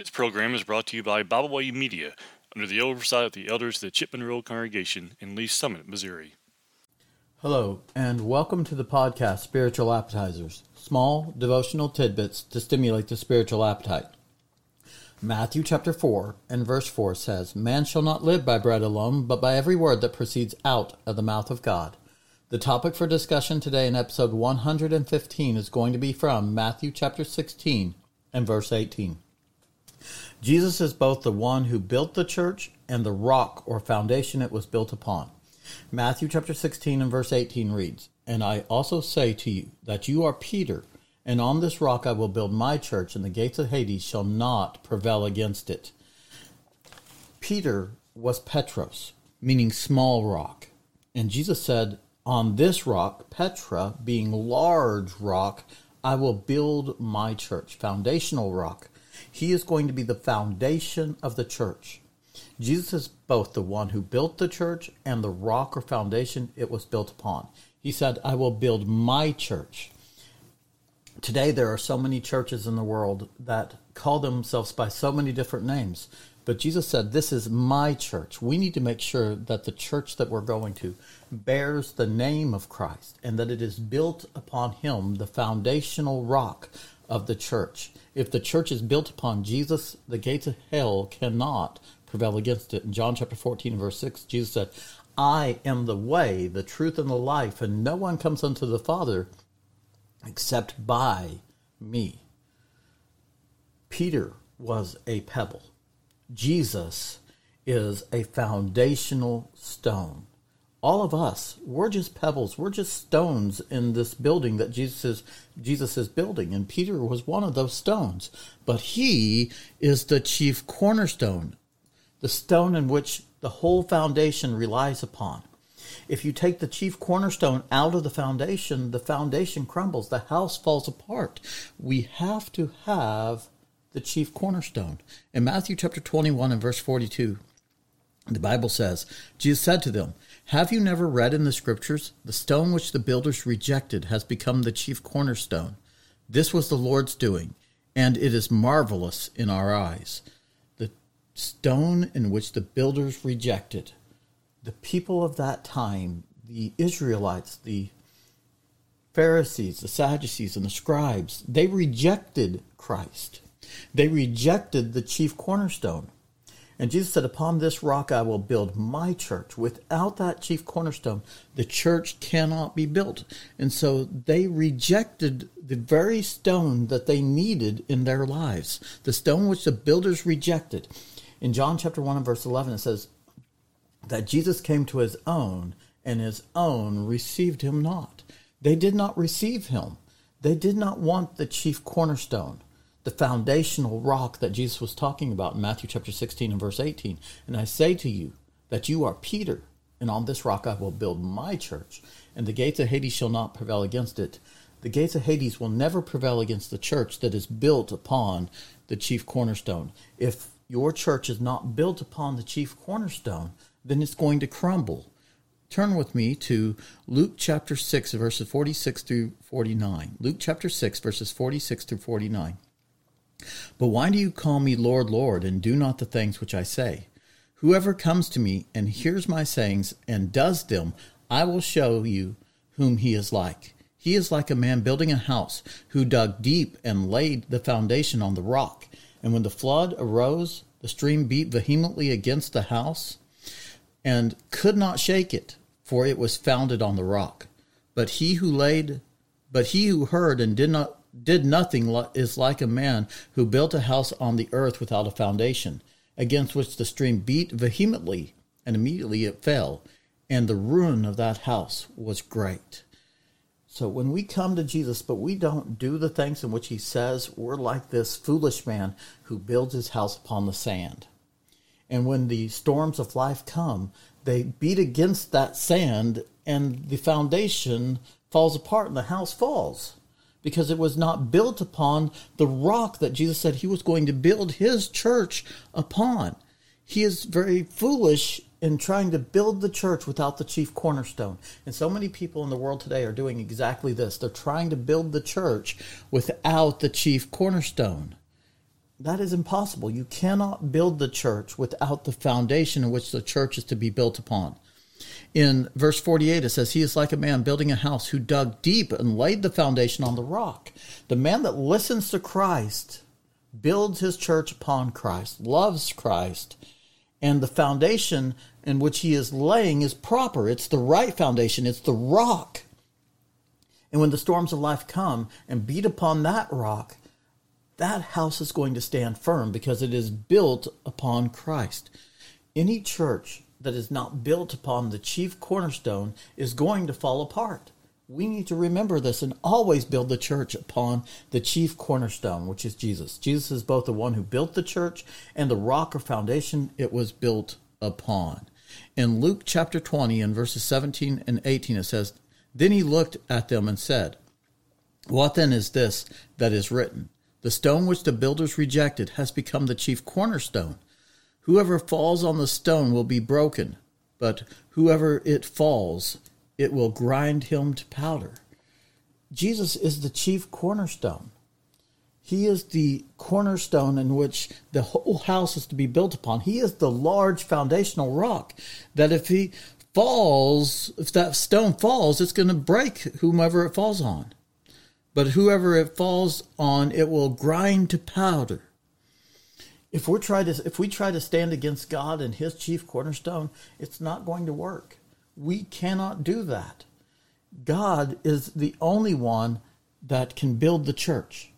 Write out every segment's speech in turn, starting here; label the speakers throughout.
Speaker 1: This program is brought to you by Byway Media under the oversight of the elders of the Chipman Road Congregation in Lee's Summit, Missouri.
Speaker 2: Hello, and welcome to the podcast Spiritual Appetizers small devotional tidbits to stimulate the spiritual appetite. Matthew chapter 4 and verse 4 says, Man shall not live by bread alone, but by every word that proceeds out of the mouth of God. The topic for discussion today in episode 115 is going to be from Matthew chapter 16 and verse 18. Jesus is both the one who built the church and the rock or foundation it was built upon. Matthew chapter 16 and verse 18 reads, And I also say to you that you are Peter, and on this rock I will build my church, and the gates of Hades shall not prevail against it. Peter was Petros, meaning small rock. And Jesus said, On this rock, Petra, being large rock, I will build my church, foundational rock. He is going to be the foundation of the church. Jesus is both the one who built the church and the rock or foundation it was built upon. He said, I will build my church. Today, there are so many churches in the world that call themselves by so many different names. But Jesus said, This is my church. We need to make sure that the church that we're going to bears the name of Christ and that it is built upon Him, the foundational rock of the church. If the church is built upon Jesus, the gates of hell cannot prevail against it. In John chapter 14, verse 6, Jesus said, I am the way, the truth, and the life, and no one comes unto the Father except by me. Peter was a pebble. Jesus is a foundational stone. All of us, we're just pebbles. We're just stones in this building that Jesus is, Jesus is building. And Peter was one of those stones. But he is the chief cornerstone, the stone in which the whole foundation relies upon. If you take the chief cornerstone out of the foundation, the foundation crumbles, the house falls apart. We have to have the chief cornerstone. In Matthew chapter 21 and verse 42, the Bible says, Jesus said to them, Have you never read in the scriptures, the stone which the builders rejected has become the chief cornerstone? This was the Lord's doing, and it is marvelous in our eyes. The stone in which the builders rejected. The people of that time, the Israelites, the Pharisees, the Sadducees, and the scribes, they rejected Christ. They rejected the chief cornerstone. And Jesus said, Upon this rock I will build my church. Without that chief cornerstone, the church cannot be built. And so they rejected the very stone that they needed in their lives, the stone which the builders rejected. In John chapter 1 and verse 11, it says that Jesus came to his own, and his own received him not. They did not receive him. They did not want the chief cornerstone the foundational rock that Jesus was talking about in Matthew chapter 16 and verse 18. And I say to you that you are Peter, and on this rock I will build my church, and the gates of Hades shall not prevail against it. The gates of Hades will never prevail against the church that is built upon the chief cornerstone. If your church is not built upon the chief cornerstone, then it's going to crumble. Turn with me to Luke chapter 6, verses 46 through 49. Luke chapter 6, verses 46 through 49. But why do you call me Lord, Lord, and do not the things which I say? Whoever comes to me and hears my sayings and does them, I will show you whom he is like. He is like a man building a house who dug deep and laid the foundation on the rock. And when the flood arose, the stream beat vehemently against the house and could not shake it, for it was founded on the rock. But he who laid, but he who heard and did not did nothing is like a man who built a house on the earth without a foundation, against which the stream beat vehemently, and immediately it fell, and the ruin of that house was great. So when we come to Jesus, but we don't do the things in which he says, we're like this foolish man who builds his house upon the sand. And when the storms of life come, they beat against that sand and the foundation falls apart and the house falls because it was not built upon the rock that Jesus said he was going to build his church upon. He is very foolish in trying to build the church without the chief cornerstone. And so many people in the world today are doing exactly this. They're trying to build the church without the chief cornerstone. that is impossible. You cannot build the church without the foundation in which the church is to be built upon. In verse 48, it says, He is like a man building a house who dug deep and laid the foundation on the rock. The man that listens to Christ builds his church upon Christ, loves Christ, and the foundation in which he is laying is proper. It's the right foundation, it's the rock. And when the storms of life come and beat upon that rock, that house is going to stand firm because it is built upon Christ. Any church that is not built upon the chief cornerstone is going to fall apart. We need to remember this and always build the church upon the chief cornerstone, which is Jesus. Jesus is both the one who built the church and the rock or foundation it was built upon. In Luke chapter 20, and verses 17 and 18, it says, Then he looked at them and said, What then is this that is written? The stone which the builders rejected has become the chief cornerstone. Whoever falls on the stone will be broken, but whoever it falls, it will grind him to powder. Jesus is the chief cornerstone. He is the cornerstone in which the whole house is to be built upon. He is the large foundational rock that if he falls, if that stone falls, it's going to break whomever it falls on. But whoever it falls on, it will grind to powder. If we try to if we try to stand against God and his chief cornerstone, it's not going to work. We cannot do that. God is the only one that can build the church.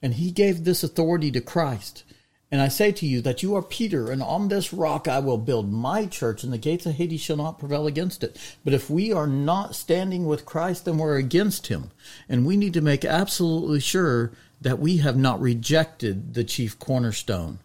Speaker 2: And he gave this authority to Christ. And I say to you that you are Peter, and on this rock I will build my church, and the gates of Hades shall not prevail against it. But if we are not standing with Christ, then we're against him. And we need to make absolutely sure that we have not rejected the chief cornerstone.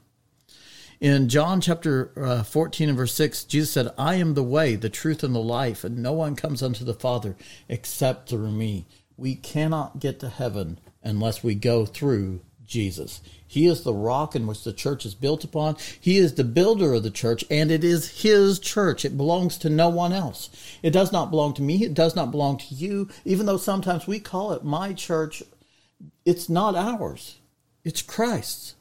Speaker 2: In John chapter uh, 14 and verse 6, Jesus said, I am the way, the truth, and the life, and no one comes unto the Father except through me. We cannot get to heaven unless we go through Jesus. He is the rock in which the church is built upon. He is the builder of the church, and it is His church. It belongs to no one else. It does not belong to me. It does not belong to you. Even though sometimes we call it my church, it's not ours, it's Christ's.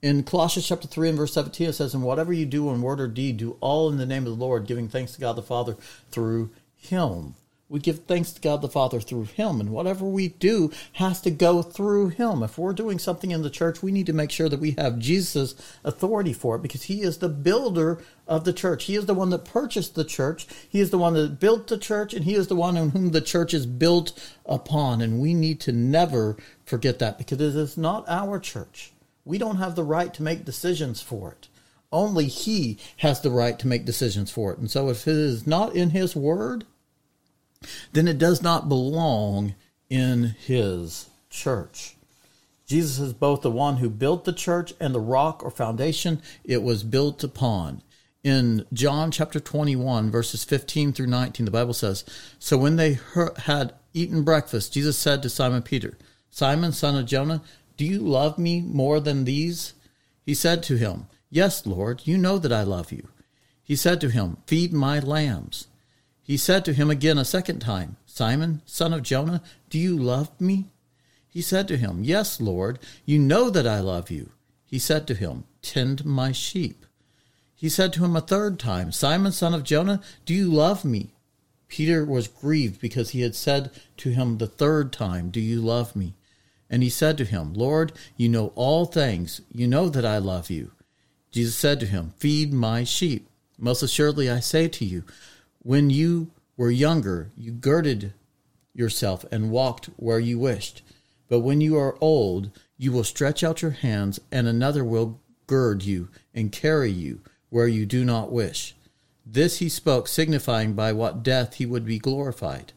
Speaker 2: In Colossians chapter 3 and verse 17, it says, And whatever you do in word or deed, do all in the name of the Lord, giving thanks to God the Father through Him. We give thanks to God the Father through Him, and whatever we do has to go through Him. If we're doing something in the church, we need to make sure that we have Jesus' authority for it because He is the builder of the church. He is the one that purchased the church, He is the one that built the church, and He is the one on whom the church is built upon. And we need to never forget that because it is not our church. We don't have the right to make decisions for it. Only He has the right to make decisions for it. And so if it is not in His Word, then it does not belong in His church. Jesus is both the one who built the church and the rock or foundation it was built upon. In John chapter 21, verses 15 through 19, the Bible says, So when they had eaten breakfast, Jesus said to Simon Peter, Simon, son of Jonah, do you love me more than these? He said to him, Yes, Lord, you know that I love you. He said to him, Feed my lambs. He said to him again a second time, Simon, son of Jonah, do you love me? He said to him, Yes, Lord, you know that I love you. He said to him, Tend my sheep. He said to him a third time, Simon, son of Jonah, do you love me? Peter was grieved because he had said to him the third time, Do you love me? And he said to him, Lord, you know all things. You know that I love you. Jesus said to him, Feed my sheep. Most assuredly, I say to you, when you were younger, you girded yourself and walked where you wished. But when you are old, you will stretch out your hands, and another will gird you and carry you where you do not wish. This he spoke, signifying by what death he would be glorified,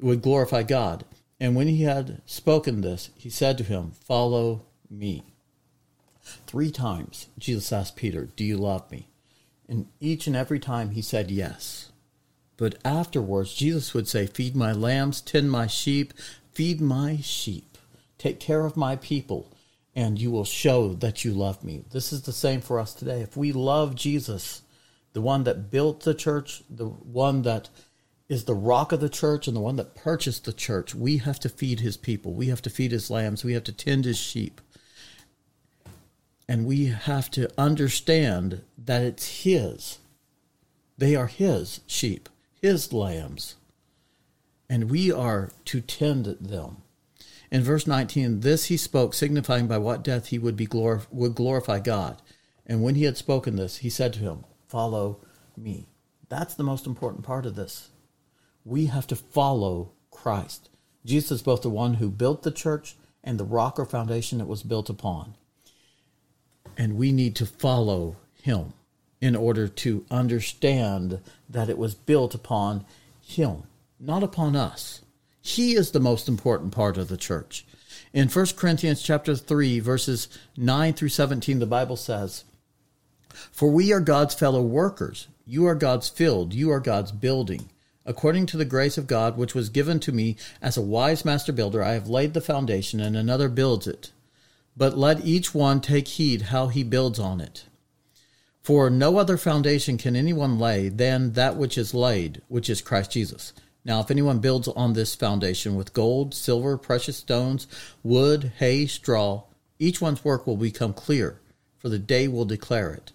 Speaker 2: would glorify God. And when he had spoken this, he said to him, Follow me. Three times Jesus asked Peter, Do you love me? And each and every time he said yes. But afterwards, Jesus would say, Feed my lambs, tend my sheep, feed my sheep, take care of my people, and you will show that you love me. This is the same for us today. If we love Jesus, the one that built the church, the one that is the rock of the church and the one that purchased the church. We have to feed his people. We have to feed his lambs. We have to tend his sheep. And we have to understand that it's His. They are His sheep, His lambs. And we are to tend them. In verse 19, this he spoke, signifying by what death he would, be would glorify God. And when he had spoken this, he said to him, Follow me. That's the most important part of this. We have to follow Christ. Jesus is both the one who built the church and the rock or foundation it was built upon. And we need to follow him in order to understand that it was built upon him, not upon us. He is the most important part of the church. In 1 Corinthians chapter 3 verses 9 through 17 the Bible says, "For we are God's fellow workers. You are God's field, you are God's building." According to the grace of God which was given to me as a wise master builder, I have laid the foundation, and another builds it. But let each one take heed how he builds on it. For no other foundation can anyone lay than that which is laid, which is Christ Jesus. Now, if anyone builds on this foundation with gold, silver, precious stones, wood, hay, straw, each one's work will become clear, for the day will declare it,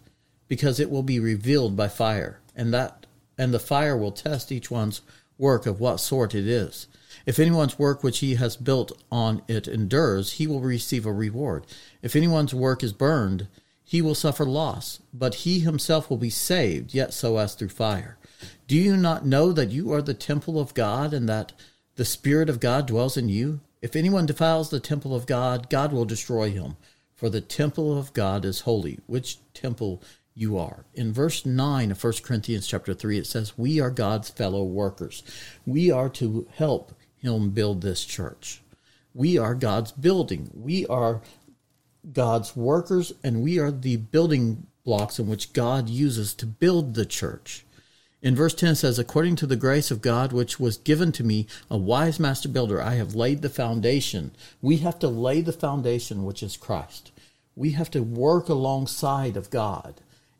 Speaker 2: because it will be revealed by fire, and that and the fire will test each one's work of what sort it is. If anyone's work which he has built on it endures, he will receive a reward. If anyone's work is burned, he will suffer loss, but he himself will be saved, yet so as through fire. Do you not know that you are the temple of God, and that the Spirit of God dwells in you? If anyone defiles the temple of God, God will destroy him. For the temple of God is holy, which temple you are. In verse 9 of 1 Corinthians chapter 3, it says, We are God's fellow workers. We are to help Him build this church. We are God's building. We are God's workers, and we are the building blocks in which God uses to build the church. In verse 10 it says, According to the grace of God which was given to me, a wise master builder, I have laid the foundation. We have to lay the foundation, which is Christ. We have to work alongside of God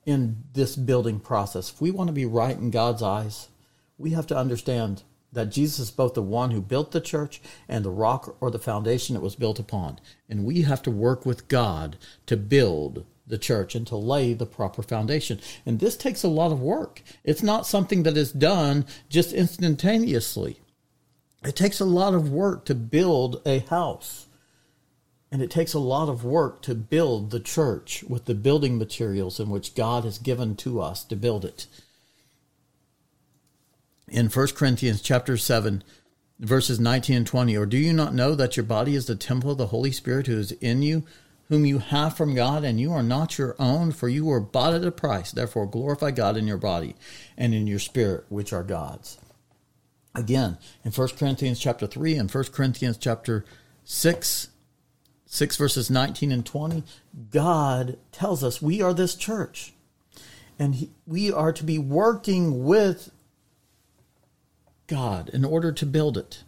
Speaker 2: in this building process. If we want to be right in God's eyes, we have to understand that Jesus is both the one who built the church and the rock or the foundation it was built upon. And we have to work with God to build the church and to lay the proper foundation. And this takes a lot of work. It's not something that is done just instantaneously. It takes a lot of work to build a house. And it takes a lot of work to build the church with the building materials in which God has given to us to build it. In 1 Corinthians chapter 7, verses 19 and 20, or do you not know that your body is the temple of the Holy Spirit who is in you, whom you have from God, and you are not your own, for you were bought at a price. Therefore glorify God in your body and in your spirit, which are God's. Again, in 1 Corinthians chapter 3 and 1 Corinthians chapter 6, 6 verses 19 and 20, God tells us we are this church. And he, we are to be working with God in order to build it.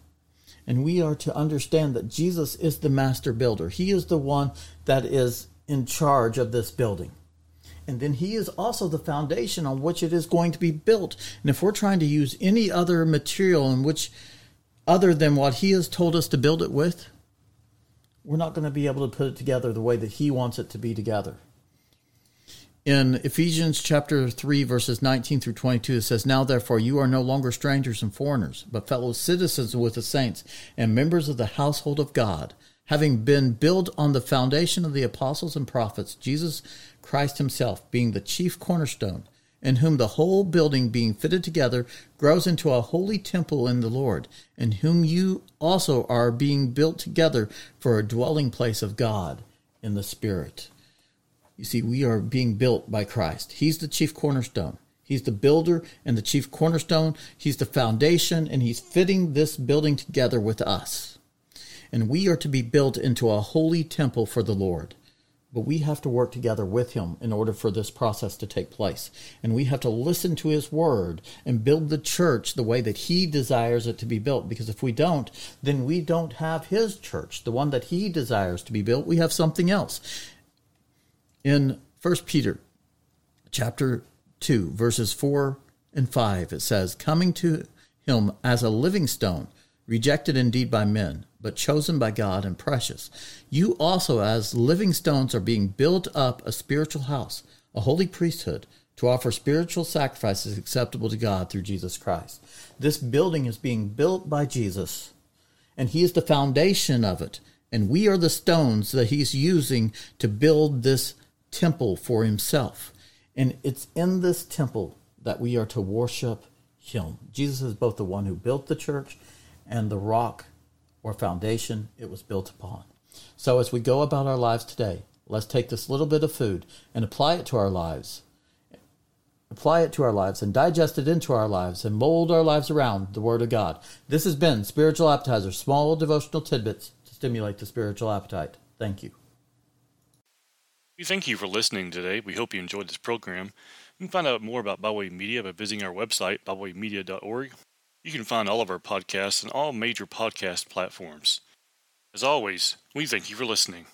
Speaker 2: And we are to understand that Jesus is the master builder. He is the one that is in charge of this building. And then he is also the foundation on which it is going to be built. And if we're trying to use any other material in which other than what he has told us to build it with, we're not going to be able to put it together the way that he wants it to be together. In Ephesians chapter 3 verses 19 through 22 it says now therefore you are no longer strangers and foreigners but fellow citizens with the saints and members of the household of God having been built on the foundation of the apostles and prophets Jesus Christ himself being the chief cornerstone in whom the whole building being fitted together grows into a holy temple in the Lord, in whom you also are being built together for a dwelling place of God in the Spirit. You see, we are being built by Christ. He's the chief cornerstone. He's the builder and the chief cornerstone. He's the foundation, and He's fitting this building together with us. And we are to be built into a holy temple for the Lord. But we have to work together with him in order for this process to take place. And we have to listen to his word and build the church the way that he desires it to be built. Because if we don't, then we don't have his church, the one that he desires to be built. We have something else. In 1 Peter chapter 2, verses 4 and 5, it says, Coming to him as a living stone, rejected indeed by men, but chosen by God and precious. You also, as living stones, are being built up a spiritual house, a holy priesthood, to offer spiritual sacrifices acceptable to God through Jesus Christ. This building is being built by Jesus, and He is the foundation of it. And we are the stones that He's using to build this temple for Himself. And it's in this temple that we are to worship Him. Jesus is both the one who built the church and the rock or foundation it was built upon. So as we go about our lives today, let's take this little bit of food and apply it to our lives. Apply it to our lives and digest it into our lives and mold our lives around the Word of God. This has been Spiritual Appetizer, small devotional tidbits to stimulate the spiritual appetite. Thank you.
Speaker 1: We thank you for listening today. We hope you enjoyed this program. You can find out more about Byway Media by visiting our website, bywaymedia.org. You can find all of our podcasts on all major podcast platforms. As always, we thank you for listening.